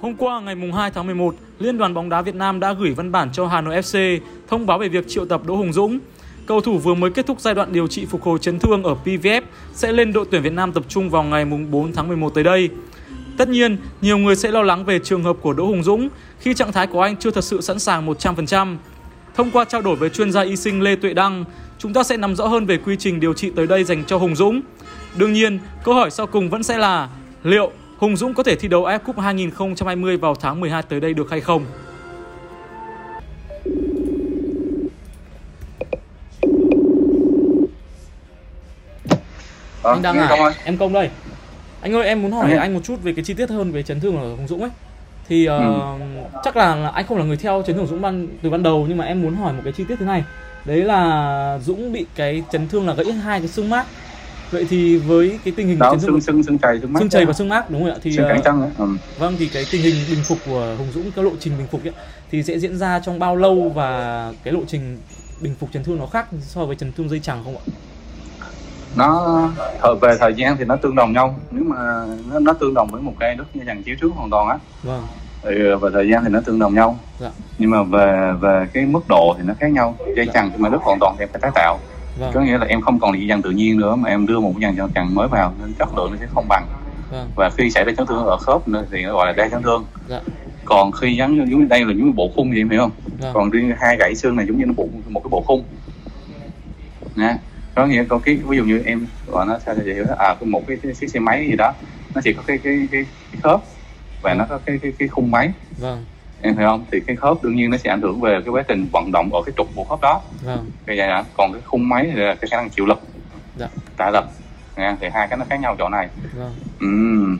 Hôm qua ngày 2 tháng 11, Liên đoàn bóng đá Việt Nam đã gửi văn bản cho Hà Nội FC thông báo về việc triệu tập Đỗ Hùng Dũng. Cầu thủ vừa mới kết thúc giai đoạn điều trị phục hồi chấn thương ở PVF sẽ lên đội tuyển Việt Nam tập trung vào ngày 4 tháng 11 tới đây. Tất nhiên, nhiều người sẽ lo lắng về trường hợp của Đỗ Hùng Dũng khi trạng thái của anh chưa thật sự sẵn sàng 100%. Thông qua trao đổi với chuyên gia y sinh Lê Tuệ Đăng, chúng ta sẽ nắm rõ hơn về quy trình điều trị tới đây dành cho Hùng Dũng. Đương nhiên, câu hỏi sau cùng vẫn sẽ là liệu Hùng Dũng có thể thi đấu AF Cup 2020 vào tháng 12 tới đây được hay không? Ờ, anh Đăng nghe à, Công em Công đây. Anh ơi, em muốn hỏi Anh ơi. anh một chút về cái chi tiết hơn về chấn thương ở Hùng Dũng ấy. Thì ờ, Ừ. chắc là, anh không là người theo chấn thương Dũng ban từ ban đầu nhưng mà em muốn hỏi một cái chi tiết thế này. Đấy là Dũng bị cái chấn thương là gãy hai cái xương mác. Vậy thì với cái tình hình đó xương xương xương chày xương mắt xương chày và xương mác đúng không ạ? Thì xương ờ, cẳng chân á. ừ. Vâng thì cái tình hình bình phục của Hùng Dũng cái lộ trình bình phục ấy, thì sẽ diễn ra trong bao lâu và cái lộ trình bình phục chấn thương nó khác so với chấn thương dây chằng không ạ? nó thời về thời gian thì nó tương đồng nhau nếu mà nó, nó tương đồng với một cây đứt như dàn chiếu trước hoàn toàn á Vâng. thì về thời gian thì nó tương đồng nhau Dạ. nhưng mà về về cái mức độ thì nó khác nhau dây Dạ. chằng thì mà đứt hoàn toàn thì phải tái tạo Vâng. có nghĩa là em không còn là dây chằng tự nhiên nữa mà em đưa một cái dàn chằng mới vào nên chất lượng nó sẽ không bằng Vâng. và khi xảy ra chấn thương ở khớp nữa thì nó gọi là đa chấn thương Dạ. còn khi như giống đây là giống như bộ khung vậy em hiểu không Vâng. còn riêng hai gãy xương này giống như nó bộ một cái bộ khung nè có nghĩa có cái ví dụ như em gọi nó sao đó? à một cái, cái xe máy gì đó nó chỉ có cái cái cái, cái khớp và nó có cái cái cái khung máy Vâng. Em hiểu không thì cái khớp đương nhiên nó sẽ ảnh hưởng về cái quá trình vận động ở cái trục của khớp đó Vâng. cái vậy đó còn cái khung máy thì là cái khả năng chịu lực Dạ. tạ lực Nha, thì hai cái nó khác nhau chỗ này Vâng. Ừm.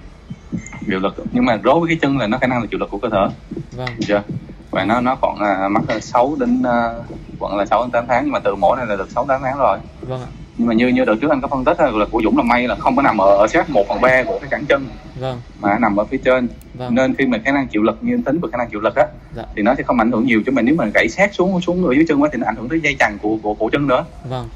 chịu lực nhưng mà đối với cái chân là nó khả năng là chịu lực của cơ thể Vâng. Chưa và nó nó còn là mắc là 6 đến uh, vẫn là 6 đến 8 tháng nhưng mà từ mổ này là được 6 8 tháng rồi Vâng ạ. nhưng mà như như đợt trước anh có phân tích là của Dũng là may là không có nằm ở, ở sát 1 phần 3 của cái cẳng chân Vâng. mà nó nằm ở phía trên Vâng. nên khi mà khả năng chịu lực như tính về khả năng chịu lực á Dạ. thì nó sẽ không ảnh hưởng nhiều chứ mà nếu mà gãy sát xuống xuống ở dưới chân quá thì nó ảnh hưởng tới dây chằng của của cổ chân nữa Vâng.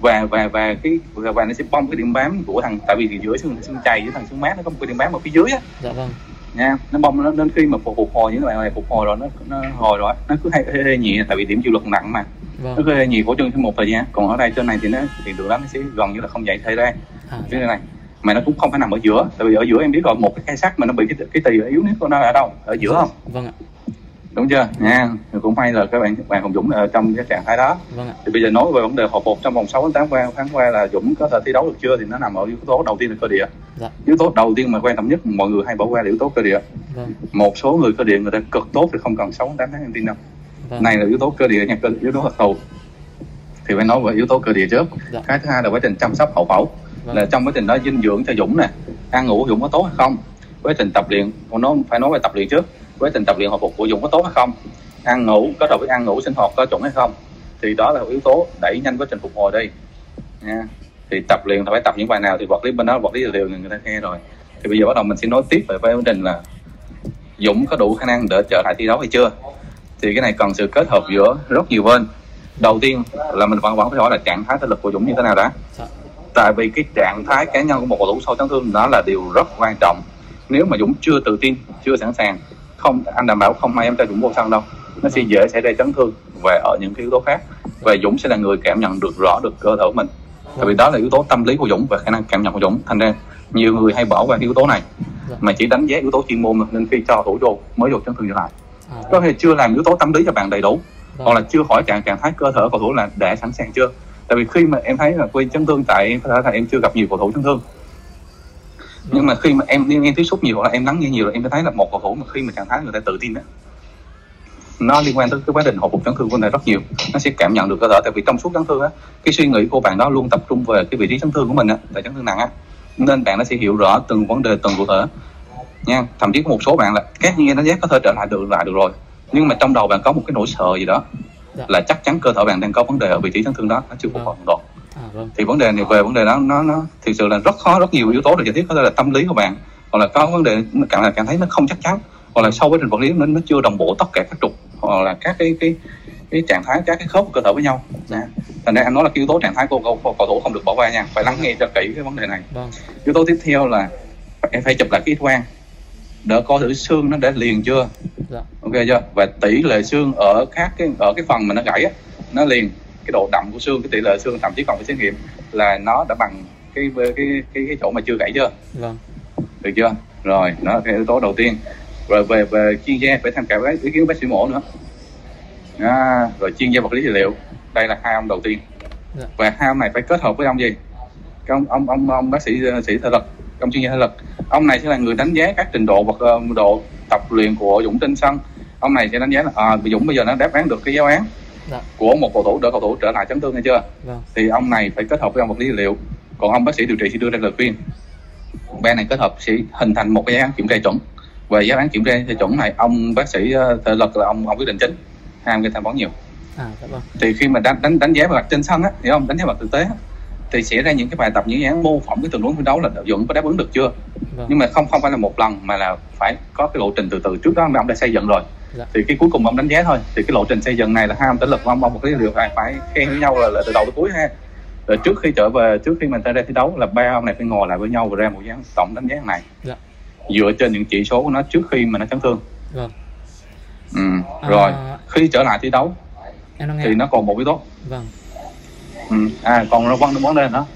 và và và cái và nó sẽ bong cái điểm bám của thằng tại vì giữa xương xương chày với thằng xương mát nó có một cái điểm bám ở phía dưới á Dạ vâng. nha nó bong nó đến khi mà phục phục hồi những bạn này phục hồi rồi nó nó hồi rồi nó cứ hay hơi, hơi nhẹ tại vì điểm chịu lực nặng mà nó Vâng. cứ hơi nhẹ cổ chân trong một thời gian còn ở đây trên này thì nó thì đường đó nó sẽ gần như là không dậy thay ra À, cái này mà nó cũng không phải nằm ở giữa. Tại vì ở giữa em biết rồi một cái cây sắt mà nó bị cái cái tỳ yếu nhất của nó ở đâu? Ở giữa không? Vâng ạ. đúng chưa? Nha. Thì cũng may là các bạn bạn Hồng Dũng ở trong cái trạng thái đó. Vâng ạ. thì bây giờ nói về vấn đề hồi phục trong vòng 6 đến 8 qua tháng qua là Dũng có thể thi đấu được chưa? Thì nó nằm ở yếu tố đầu tiên là cơ địa. Dạ. yếu tố đầu tiên mà quan trọng nhất mọi người hay bỏ qua là yếu tố cơ địa. Vâng. một số người cơ địa người ta cực tốt thì không cần 6 đến 8 tháng em tin đâu. Vâng. này là yếu tố cơ địa nha cơ yếu tố đặc thù thì phải nói về yếu tố cơ địa trước. Dạ. cái thứ hai là quá trình chăm sóc hậu phẫu Vâng. là trong quá trình đó dinh dưỡng cho Dũng nè ăn ngủ Dũng có tốt hay không? Quá trình tập luyện còn nó phải nói về tập luyện trước. Quá trình tập luyện hồi phục của Dũng có tốt hay không? Ăn ngủ kết hợp với ăn ngủ sinh hoạt có chuẩn hay không? Thì đó là yếu tố đẩy nhanh quá trình phục hồi đi. Nha. Thì tập luyện phải tập những bài nào thì vật lý bên đó vật lý đều người ta nghe rồi. Thì bây giờ bắt đầu mình sẽ nói tiếp về quá trình là Dũng có đủ khả năng để trở lại thi đấu hay chưa? Thì cái này cần sự kết hợp giữa rất nhiều bên. Đầu tiên là mình vẫn vẫn phải hỏi là trạng thái thể lực của Dũng như thế nào đã? Dạ. Tại vì cái trạng thái cá nhân của một cầu thủ sau chấn thương đó là điều rất quan trọng. Nếu mà Dũng chưa tự tin chưa sẵn sàng không anh đảm bảo không ai em cho Dũng vô sân đâu nó sẽ dễ xảy ra chấn thương và ở những cái yếu tố khác. Và Dũng sẽ là người cảm nhận được rõ được cơ thể của mình. Tại vì đó là yếu tố tâm lý của Dũng và khả năng cảm nhận của Dũng. Thành ra nhiều người hay bỏ qua yếu tố này Dạ. mà chỉ đánh giá yếu tố chuyên môn nên khi cho thủ vô mới vô chấn thương trở lại À, có thể chưa làm yếu tố tâm lý cho bạn đầy đủ Vâng. hoặc là chưa hỏi trạng trạng thái cơ thể cầu thủ là đã sẵn sàng chưa tại vì khi mà em thấy là quên chấn thương tại có thể là em chưa gặp nhiều cầu thủ chấn thương. Nhưng mà khi mà em em, em tiếp xúc nhiều hoặc là em lắng nghe nhiều là em sẽ thấy là một cầu thủ mà khi mà trạng thái người ta tự tin đó nó liên quan tới cái quá trình hồi phục chấn thương của người rất nhiều. Nó sẽ cảm nhận được cơ thể tại vì trong suốt chấn thương á cái suy nghĩ của bạn đó luôn tập trung về cái vị trí chấn thương của mình á tại chấn thương nặng á. Nên bạn nó sẽ hiểu rõ từng vấn đề từng cụ thể. Nha thậm chí có một số bạn là các nghe đánh giá có thể trở lại được lại được rồi. Nhưng mà trong đầu bạn có một cái nỗi sợ gì đó Dạ. là chắc chắn cơ thể bạn đang có vấn đề ở vị trí chấn thương đó nó chưa phục hồi hoàn toàn vâng. thì vấn đề này về vấn đề đó nó nó thực sự là rất khó rất nhiều yếu tố để giải thích có thể là tâm lý của bạn hoặc là có vấn đề cảm là cảm thấy nó không chắc chắn hoặc là sau quá trình vật lý nó nó chưa đồng bộ tất cả các trục hoặc là các cái cái cái trạng thái các cái khớp của cơ thể với nhau Dạ. thành ra anh nói là cái yếu tố trạng thái của cầu, thủ không được bỏ qua nha phải lắng nghe cho kỹ cái vấn đề này Vâng. yếu tố tiếp theo là em phải chụp lại cái X quang đỡ coi thử xương nó đã liền chưa dạ. Ok chưa? Và tỷ lệ xương ở các cái ở cái phần mà nó gãy á nó liền. Cái độ đậm của xương cái tỷ lệ xương thậm chí còn phải xét nghiệm là nó đã bằng cái cái cái cái chỗ mà chưa gãy chưa? Vâng. Được chưa? Rồi là cái yếu tố đầu tiên. Rồi về về chuyên gia phải tham khảo cái ý kiến bác sĩ mổ nữa. À, rồi chuyên gia vật lý trị liệu. Đây là hai ông đầu tiên. Dạ. và hai ông này phải kết hợp với ông gì? Cái ông ông ông, ông bác sĩ sĩ thể lực ông chuyên gia thể lực. Ông này sẽ là người đánh giá các trình độ vật ờ, độ tập luyện của Dũng trên sân. Ông này sẽ đánh giá là à, Dũng bây giờ nó đáp án được cái giáo án Dạ. của một cầu thủ đỡ cầu thủ trở lại chấn thương hay chưa? Vâng. Thì ông này phải kết hợp với ông vật lý liệu. Còn ông bác sĩ điều trị sẽ đưa ra lời khuyên. Bên này kết hợp sẽ hình thành một cái giáo án kiểm tra chuẩn. Về giáo án kiểm tra chuẩn này ông bác sĩ ờ, thể lực là ông ông quyết định chính. Ông cái tham vấn nhiều. À dạ vâng. Thì khi mà đánh đánh đánh giá về mặt trên sân á hiểu không đánh giá mặt thực tế á, thì sẽ ra những cái bài tập những án mô phỏng cái tình huống thi đấu là Dũng có đáp ứng được chưa vâng. Nhưng mà không không phải là một lần mà là phải có cái lộ trình từ từ. Trước đó mà ông đã xây dựng rồi. Dạ. thì cái cuối cùng ông đánh giá thôi. Thì cái lộ trình xây dựng này là hai ông thể lực của ông ông một cái điều phải phải khen với nhau là, là từ đầu tới cuối ha. Rồi trước khi trở về trước khi mình ra thi đấu là ba ông này phải ngồi lại với nhau và ra một dáng tổng đánh giá này. Dạ. dựa trên những chỉ số của nó trước khi mà nó chấn thương. Vâng. Ừ. À. rồi khi trở lại thi đấu thì nó còn một yếu tố. Vâng. Ừ. à còn vấn vấn đề đó,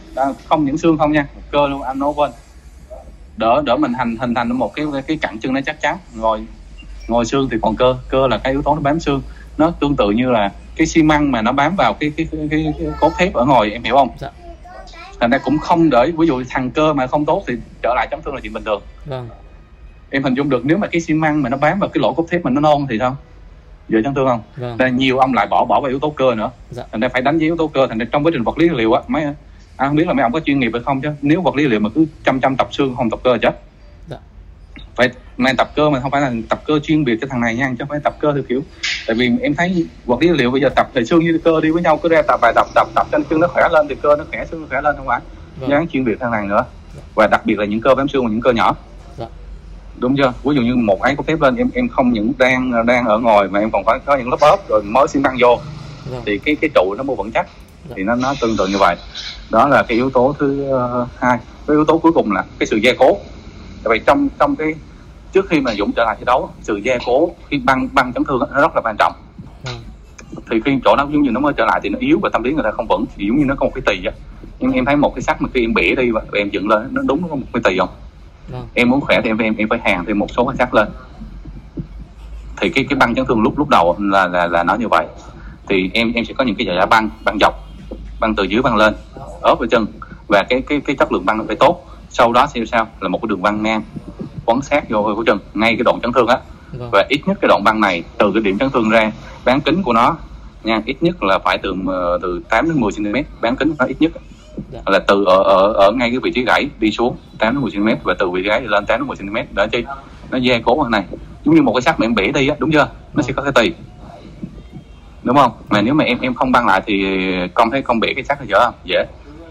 không những xương không nha cơ luôn anh nói quên đỡ đỡ mình hành hình thành một cái cái cẳng chân nó chắc chắn. Ngồi ngồi xương thì còn cơ cơ là cái yếu tố nó bám xương. Nó tương tự như là cái xi măng mà nó bám vào cái cái cái, cái, cái cốt thép ở ngồi em hiểu không? Dạ. thành ra cũng không để ví dụ thằng cơ mà không tốt thì trở lại chấn thương là chuyện bình thường. Vâng. Em hình dung được nếu mà cái xi măng mà nó bám vào cái lỗ cốt thép mà nó non thì sao? Giờ chấn thương không? Vâng. Nên nhiều ông lại bỏ bỏ vào yếu tố cơ nữa. Dạ. thành ra phải đánh giá yếu tố cơ thành ra trong quá trình vật lý liệu á mấy à, không biết là mấy ông có chuyên nghiệp hay không chứ. Nếu vật lý liệu mà cứ chăm chăm tập xương không tập cơ là chết. Dạ. phải mà tập cơ mà không phải là tập cơ chuyên biệt cho thằng này nha chứ không phải tập cơ theo kiểu. Tại vì em thấy vật lý liệu bây giờ tập thì xương như cơ đi với nhau cứ ra tập bài tập tập tập cho xương nó khỏe lên thì cơ nó khỏe xương nó khỏe lên không phải. Vâng. Dáng chuyên biệt thằng này nữa. Và đặc biệt là những cơ bám xương và những cơ nhỏ. Dạ. đúng chưa? Ví dụ như một ấy có phép lên em em không những đang đang ở ngồi mà em còn có có những lớp ốp rồi mới xi măng vô. Vâng. Thì cái cái trụ nó mua vững chắc. Dạ. Thì nó nó tương tự như vậy. Đó là cái yếu tố thứ ờ, hai. Cái yếu tố cuối cùng là cái sự gia cố. Tại vì trong trong cái trước khi mà dũng trở lại thi đấu sự gia cố khi băng băng chấn thương nó rất là quan trọng. Vâng thì khi chỗ nó giống như nó mới trở lại thì nó yếu và tâm lý người ta không vững. Thì giống như nó có một cái tỳ á. Nhưng em thấy một cái sắt mà khi em bẻ đi và em dựng lên nó đúng nó có một cái tỳ không? Vâng em muốn khỏe thì em em, em phải hàng thêm một số cái sắt lên. Thì cái cái băng chấn thương lúc lúc đầu là là là nó như vậy. Thì em em sẽ có những cái giải băng băng dọc băng từ dưới băng lên ốp ở chân. Và cái cái cái chất lượng băng nó phải tốt. Sau đó sẽ sao? Là một cái đường băng ngang quấn sát vô của chân ngay cái đoạn chấn thương á. Vâng. Và ít nhất cái đoạn băng này từ cái điểm chấn thương ra bán kính của nó nha ít nhất là phải từ ờ, từ 8 đến 10 cm bán kính nó ít nhất Dạ. là từ ở ở ở ngay cái vị trí gãy đi xuống 8 đến 10 cm và từ vị trí gãy lên 8 đến 10 cm để chi nó gia cố hơn này. Giống như một cái sắt mà em bẻ đi á đúng chưa? Nó sẽ có cái tỳ đúng không? Mà nếu mà em em không băng lại thì công thấy công bẻ cái sắt là dễ không? Dễ.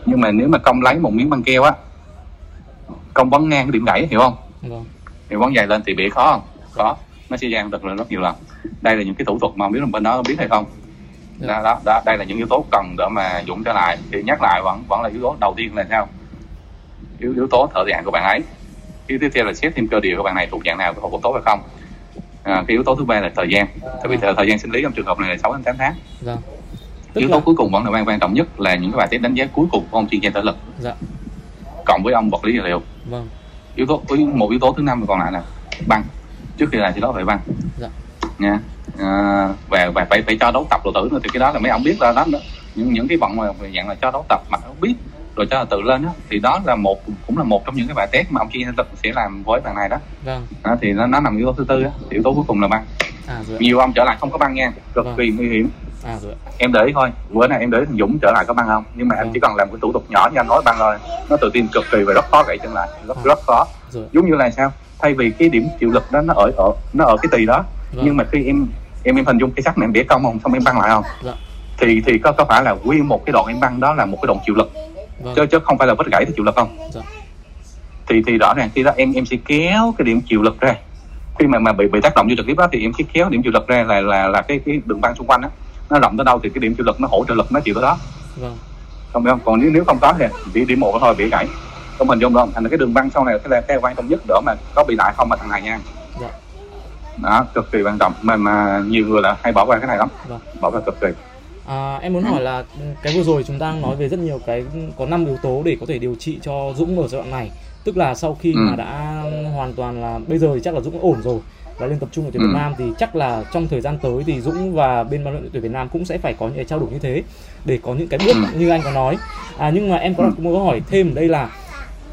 Nhưng mà nếu mà công lấy một miếng băng keo á công bắn ngang cái điểm gãy hiểu không? Vâng. Thì bắn dày lên thì bẻ khó không? Khó. Nó sẽ gian được lên rất nhiều lần. Đây là những cái thủ thuật mà không biết là bên đó có biết hay không. Dạ. đó, đó, đó đây là những yếu tố cần để mà dũng trở lại. Thì nhắc lại vẫn vẫn là yếu tố đầu tiên là sao? Yếu yếu tố thợ dạng của bạn ấy. Yếu tiếp theo là xét thêm cơ địa của bạn này thuộc dạng nào có phục tốt hay không à, cái yếu tố thứ ba là thời gian. Tại vì thời, thời gian sinh lý trong trường hợp này là 6 đến 8 tháng. Vâng tức yếu là tố cuối cùng vẫn là quan quan trọng nhất là những cái bài test đánh giá cuối cùng của ông chuyên gia thể lực. Dạ. Cộng với ông vật lý trị liệu. Vâng. Yếu tố một yếu tố thứ năm còn lại là băng. Trước khi làm thì đó phải băng. Dạ. nha. À, và và phải phải cho đấu tập độ tử nữa thì cái đó là mấy ông biết ra đó nữa. Những những cái vận mà dạng là cho đấu tập mà không biết rồi cho tự lên đó, thì đó là một cũng là một trong những cái bài test mà ông chuyên sẽ làm với bạn này đó, vâng. Đó thì nó, nó nằm yếu tố thứ tư á thì yếu tố cuối cùng là băng. À rồi nhiều ông trở lại không có băng nha cực Vâng. kỳ nguy hiểm. À rồi em để ý thôi bữa nay em để ý thằng Dũng trở lại có băng không? Nhưng mà em Vâng. chỉ cần làm cái thủ tục nhỏ như anh nói băng thôi. Nó tự tin cực kỳ và rất khó gãy chân lại rất Vâng. rất khó. Rồi giống như là sao? Thay vì cái điểm chịu lực đó nó ở ở nó ở cái tỳ đó Vâng. nhưng mà khi em em em hình dung cái sắt này em bẻ cong không xong em băng lại không? Dạ. thì thì có có phải là nguyên một cái đoạn em băng đó là một cái đoạn chịu lực vâng. Chứ chứ không phải là vết gãy thì chịu lực không? Dạ. thì thì rõ ràng khi đó em em sẽ kéo cái điểm chịu lực ra. Khi mà mà bị bị tác động vô trực tiếp đó thì em sẽ kéo điểm chịu lực ra là là là cái cái đường băng xung quanh đó nó rộng tới đâu thì cái điểm chịu lực nó hỗ trợ lực nó chịu tới đó. Vâng. Không không? Còn nếu nếu không có thì bị điểm một thôi bị gãy. Không hình dung không? Thành cái đường băng sau này cái là cái quan trọng nhất đỡ mà có bị lại không mà thằng này nha. Dạ. đó cực kỳ quan trọng. Mà mà nhiều người là hay bỏ qua cái này lắm. Vâng. bỏ qua cực kỳ À, em muốn hỏi là cái vừa rồi chúng ta đang nói về rất nhiều cái có 5 yếu tố để có thể điều trị cho Dũng ở giai đoạn này. Tức là sau khi Ừ. mà đã hoàn toàn là bây giờ thì chắc là Dũng ổn rồi và lên tập trung ở tuyển Ừ. Việt Nam thì chắc là trong thời gian tới thì Dũng và bên ban luyện tuyển Việt Nam cũng sẽ phải có những cái trao đổi như thế để có những cái bước Ừ. như anh có nói. À nhưng mà em có đặt một câu hỏi thêm ở đây là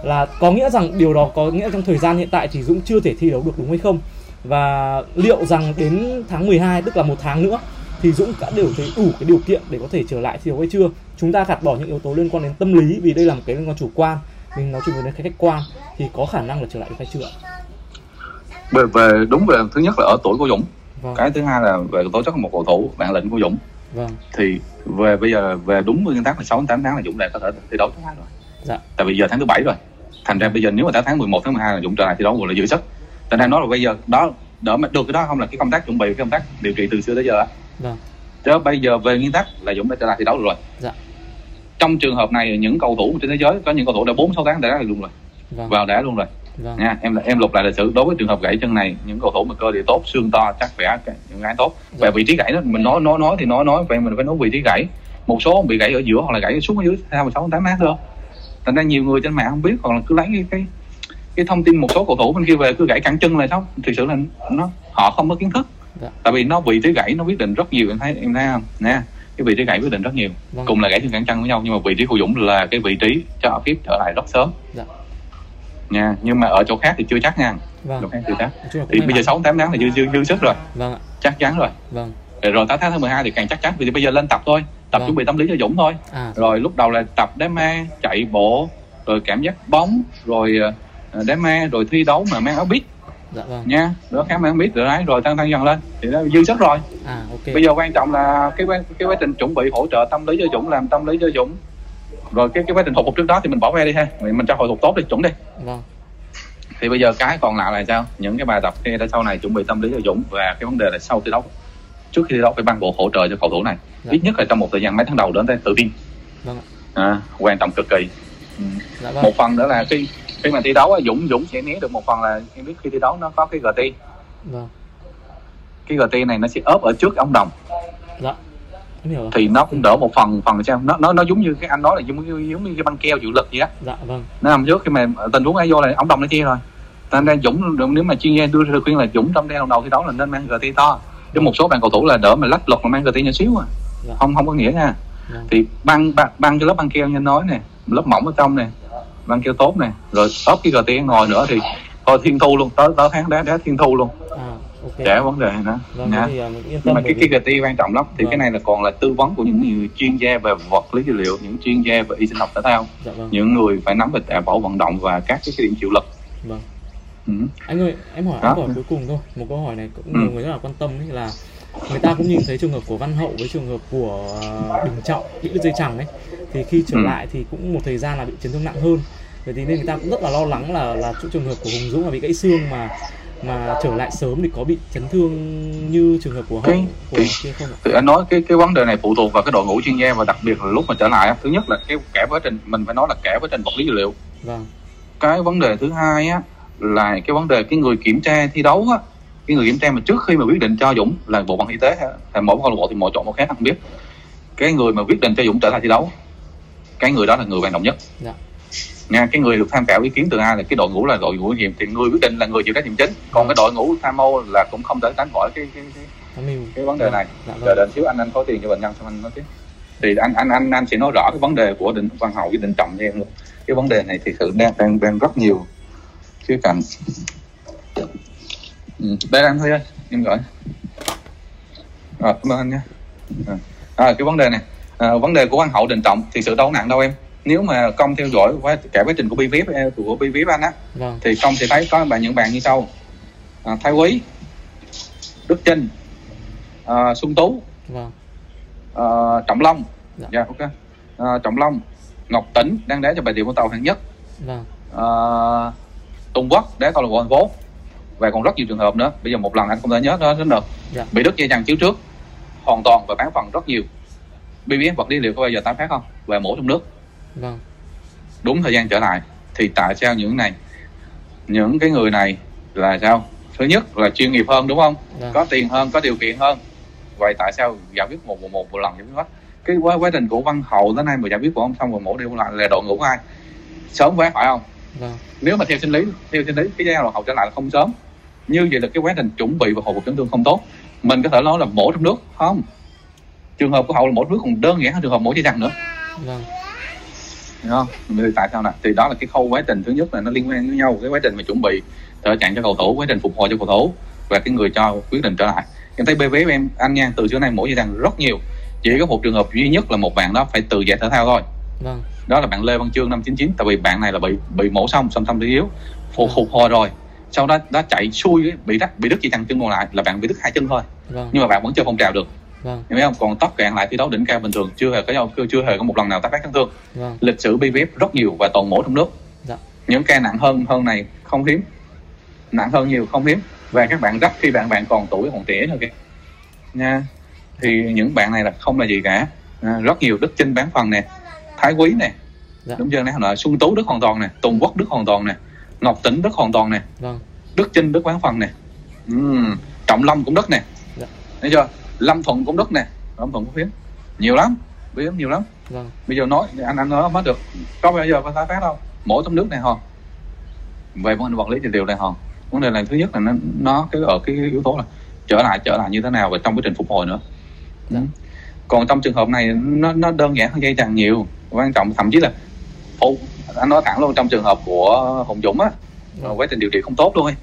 là có nghĩa rằng điều đó có nghĩa trong thời gian hiện tại thì Dũng chưa thể thi đấu được đúng hay không? Và liệu rằng đến tháng 12 tức là một tháng nữa thì Dũng đã đều thấy đủ cái điều kiện để có thể trở lại thi đấu hay chưa? Chúng ta gạt bỏ những yếu tố liên quan đến tâm lý vì đây là một cái liên quan chủ quan, mình nói chuyện về cái khách quan thì có khả năng là trở lại được hay chưa? về, về đúng về thứ nhất là ở tuổi của Dũng Vâng, cái thứ hai là về tố chất của một cầu thủ bản lĩnh của Dũng vâng, thì về bây giờ về đúng nguyên tắc là 6 8 tháng là Dũng đã có thể thi đấu thứ hai rồi Dạ. tại vì giờ tháng thứ bảy rồi thành ra bây giờ nếu mà tới tháng 11 tháng 12 là Dũng trở lại thi đấu gọi là giữ sức thành ra nói là bây giờ đó đỡ mà được cái đó không là cái công tác chuẩn bị cái công tác điều trị từ xưa tới giờ. Vâng, chứ bây giờ về nguyên tắc là Dũng đã trở lại thi đấu được rồi. Dạ. trong trường hợp này những cầu thủ trên thế giới có những cầu thủ đã 4 6 tháng đã luôn rồi. Vâng, vào đá luôn rồi. Vâng, nha em em lục lại lịch sử. Đối với trường hợp gãy chân này những cầu thủ mà cơ địa tốt xương to chắc khỏe những cái tốt. Dạ. về vị trí gãy đó mình nói nói nói thì nói nói vậy mình phải nói vị trí gãy. Một số bị gãy ở giữa hoặc là gãy xuống ở dưới hai mươi sáu tám mát thôi. Thành ra nhiều người trên mạng không biết hoặc là cứ lấy cái cái cái thông tin một số cầu thủ bên kia về cứ gãy cẳng chân là sao thực sự là nó họ không có kiến thức Dạ. tại vì nó vị trí gãy nó quyết định rất nhiều em thấy em thấy không? Nè cái vị trí gãy quyết định rất nhiều. Vâng, cùng là gãy xương cẳng chân với nhau nhưng mà vị trí của Dũng là cái vị trí cho Phip trở lại rất sớm. Dạ. nha nhưng mà ở chỗ khác thì chưa chắc nha. Vâng. chỗ khác chưa chắc. Thì bây giờ. 6 8 tháng là dư dư dư sức rồi. Vâng ạ, chắc chắn rồi. Vâng, rồi, rồi tới tháng thứ 12 thì càng chắc chắn. Vì bây giờ lên tập thôi. Tập Vâng. chuẩn bị tâm lý cho Dũng thôi. À, rồi lúc đầu là tập đá ma chạy bộ rồi cảm giác bóng rồi ờ, đá ma rồi thi đấu mà mang áo biết dạ vâng, nha đó khám áo biết rồi đấy rồi tăng tăng dần lên. Thì đó dư sức rồi. À ok, bây giờ quan trọng là cái quá cái quá trình chuẩn bị hỗ trợ tâm lý cho Dũng làm tâm lý cho Dũng. Rồi cái cái quá trình hồi phục trước đó thì mình bỏ qua đi ha. Mình, mình cho hồi phục tốt đi Dũng đi. Vâng, thì bây giờ cái còn lại là sao? Những cái bài tập kia để sau này chuẩn bị tâm lý cho Dũng và cái vấn đề là sau thi đấu. Trước khi thi đấu phải ban bộ hỗ trợ cho cầu thủ này. Dạ. ít nhất là trong một thời gian mấy tháng đầu đến tự tin. Vâng à, quan trọng cực kỳ. Dạ vâng, một phần nữa là khi khi mà thi đấu Dũng Dũng sẽ né được một phần là em biết khi thi đấu nó có cái GT vâng, cái GT này nó sẽ ốp ở trước ống đồng. Dạ, thì nó cũng đỡ một phần phần sao nó nó nó giống như cái anh nói là giống như giống như cái băng keo chịu lực vậy á. Dạ vâng, nó nằm trước khi mà tình huống ấy vô là ống đồng nó chia rồi. Thành ra Dũng nếu mà chuyên gia đưa ra khuyên là Dũng trong đeo đầu thi đấu là nên mang GT to. Chứ một số bạn cầu thủ là đỡ mà lách luật mà mang GT nhỏ xíu à. Dạ. không không có nghĩa nha. Vâng, thì băng băng, băng cái lớp băng keo như nói nè lớp mỏng ở trong nè băng keo tốt nè rồi ốp cái GT ngồi nữa thì thôi thiên thu luôn tới tới tháng đá đá thiên thu luôn à ok, trẻ vấn đề nữa vâng, nha. thì à, yên nhưng mà cái cái GT quan trọng lắm thì Vâng. cái này là còn là tư vấn của những người chuyên gia về vật lý trị liệu những chuyên gia về y sinh học thể thao dạ vâng, những người phải nắm về tạ bảo vận động và các cái, cái điểm chịu lực vâng. ừ. anh ơi em hỏi anh hỏi cuối cùng thôi một câu hỏi này cũng Ừ. nhiều người rất là quan tâm ấy là người ta cũng nhìn thấy trường hợp của văn hậu với trường hợp của ờ, đình trọng bị đứt dây chằng ấy. Thì khi trở Ừ. lại thì cũng một thời gian là bị chấn thương nặng hơn. Vậy thì nên người ta cũng rất là lo lắng là là chỗ trường hợp của hùng dũng là bị gãy xương mà mà trở lại sớm thì có bị chấn thương như trường hợp của hậu của cái- kia không ạ? thì anh nói cái cái vấn đề này phụ thuộc vào cái đội ngũ chuyên gia và đặc biệt là lúc mà trở lại thứ nhất là cái cả quá trình mình phải nói là cả quá trình vật lý trị liệu. Vâng. Cái vấn đề thứ hai á là cái vấn đề cái người kiểm tra thi đấu á cái người kiểm tra mà trước khi mà quyết định cho Dũng là bộ phận y tế ha, hay mỗi câu lạc bộ thì mỗi chọn một khác không biết. Cái người mà quyết định cho Dũng trở lại thi đấu cái người đó là người quan trọng nhất. Dạ. nha cái người được tham khảo ý kiến từ ai là cái đội ngũ là đội ngũ nhiệm thì người quyết định là người chịu trách nhiệm chính. Còn cái đội ngũ tham mưu là cũng không thể tránh khỏi cái cái, cái, cái vấn đề này. Dạ chờ vâng đến xíu anh anh có tiền cho bệnh nhân xong anh nói tiếp. Thì anh anh anh anh sẽ nói rõ cái vấn đề của định văn hậu với định trọng cho em luôn cái vấn đề này thì sự đang đang đang rất nhiều khía cạnh ừ. là anh thôi ơi em gọi. Rồi cảm ơn anh nha. À, à, cái vấn đề này à, vấn đề của văn hậu định trọng thì sự đâu có nặng đâu em? Nếu mà công theo dõi quá cả quá trình của BVF eh, của BVF anh á vâng. thì công sẽ thấy có bạn những bạn như sau. À, Thái Quý Đức Trinh à, Xuân Tú vâng. à, Trọng Long. Dạ. dạ ok. À, Trọng Long Ngọc Tĩnh đang đá cho bài điểm của tàu hạng nhất. Vâng. À, Tùng Quốc đá câu lạc bộ thành phố và còn rất nhiều trường hợp nữa. Bây giờ một lần anh không thể nhớ nó đến được Dạ. bị đứt dây chằng chiếu trước. Hoàn toàn và bán phần rất nhiều. BBS vật lý liệu có bao giờ tái phát không? Và mổ trong nước. Vâng. Đúng thời gian trở lại. Thì tại sao những này? Những cái người này là sao? Thứ nhất là chuyên nghiệp hơn đúng không? Vâng. có tiền hơn có điều kiện hơn. Vậy tại sao giải quyết một một một, một lần giải quyết hết cái quá, quá trình của văn hậu tới nay mà giải quyết của ông xong rồi mổ đi lại là đội ngũ của ai? Sớm quá phải không? Vâng. nếu mà theo sinh lý theo sinh lý cái giai đoạn hậu trở lại là không sớm như vậy là cái quá trình chuẩn bị và hồi phục chấn thương không tốt mình có thể nói là mổ trong nước không trường hợp của hậu là mổ nước còn đơn giản hơn trường hợp mổ dây chằng nữa Vâng. Không? Thì tại sao nè? Thì đó là cái khâu quá trình thứ nhất là nó liên quan với nhau cái quá trình mà chuẩn bị trở trạng cho cầu thủ, quá trình phục hồi cho cầu thủ và cái người cho quyết định trở lại. Em thấy BVF em anh nha, từ trước nay mỗi dây đằng rất nhiều. Chỉ có một trường hợp duy nhất là một bạn đó phải từ giải thể thao thôi. Vâng. Đó là bạn Lê Văn Chương năm 99 tại vì bạn này là bị bị mổ xong xong tâm lý yếu, phục phục hồi rồi. Sau đó đó chạy xuôi bị đứt bị đứt dây chằng chân còn lại là bạn bị đứt hai chân thôi. Vâng. Nhưng mà bạn vẫn chơi phong trào được. Vâng. Hiểu không? Còn tất cả lại thi đấu đỉnh cao bình thường chưa hề có nhau chưa hề có một lần nào tái phát chấn thương Vâng. lịch sử BVF rất nhiều và toàn mổ trong nước Dạ. những ca nặng hơn hơn này không hiếm nặng hơn nhiều không hiếm và các bạn rất khi bạn bạn còn tuổi còn trẻ nữa kìa nha thì những bạn này là không là gì cả à, rất nhiều đức chinh bán phần nè thái quý nè Dạ. đúng chưa nè là xuân tú đức hoàn toàn nè tùng quốc đức hoàn toàn nè ngọc tĩnh đức hoàn toàn nè. Vâng. đức chinh đức bán phần nè. Ừm, trọng lâm cũng đất nè. Dạ. thấy chưa? Lâm thuận cũng đất nè. Lâm thuận cũng hiếm nhiều lắm hiếm nhiều lắm. Vâng. bây giờ nói anh anh nói mất được. Có bao giờ có tái phát đâu. Mỗi trong nước này hòn về vấn đề vật lý thì đều này hòn vấn đề là thứ nhất là nó nó cái ở cái yếu tố là trở lại trở lại như thế nào và trong quá trình phục hồi nữa. Dạ. Còn trong trường hợp này nó nó đơn giản hơn dây chằng nhiều. Quan trọng thậm chí là Ồ, anh nói thẳng luôn trong trường hợp của hùng dũng á Vâng. quá trình điều trị không tốt luôn ấy.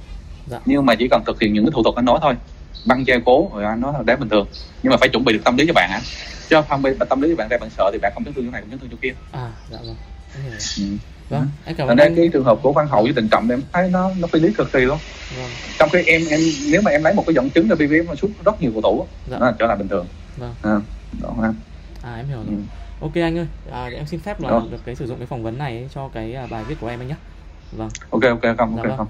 Dạ. nhưng mà chỉ cần thực hiện những cái thủ thuật anh nói thôi băng che cố rồi anh nói là đá bình thường nhưng mà phải chuẩn bị được tâm lý cho bạn hả chứ không bị tâm lý cho bạn ra bạn sợ thì bạn không chấn thương chỗ này cũng chấn thương chỗ kia À, dạ vâng. Em ừ. Vâng, anh cảm Thành ơn anh. cái trường hợp của Văn Hậu với Tình Trọng em thấy nó nó phi lý cực kỳ luôn. Vâng. Trong khi em em nếu mà em lấy một cái dẫn chứng là BVF mà sút rất nhiều cầu thủ Dạ. nó trở lại bình thường. Vâng. À, đó ha. À em hiểu rồi. Ừ. Ok anh ơi, à, em xin phép là được cái sử dụng cái phỏng vấn này cho cái à, bài viết của em anh nhé. Vâng. Ok ok không Dạ ok vâng. không.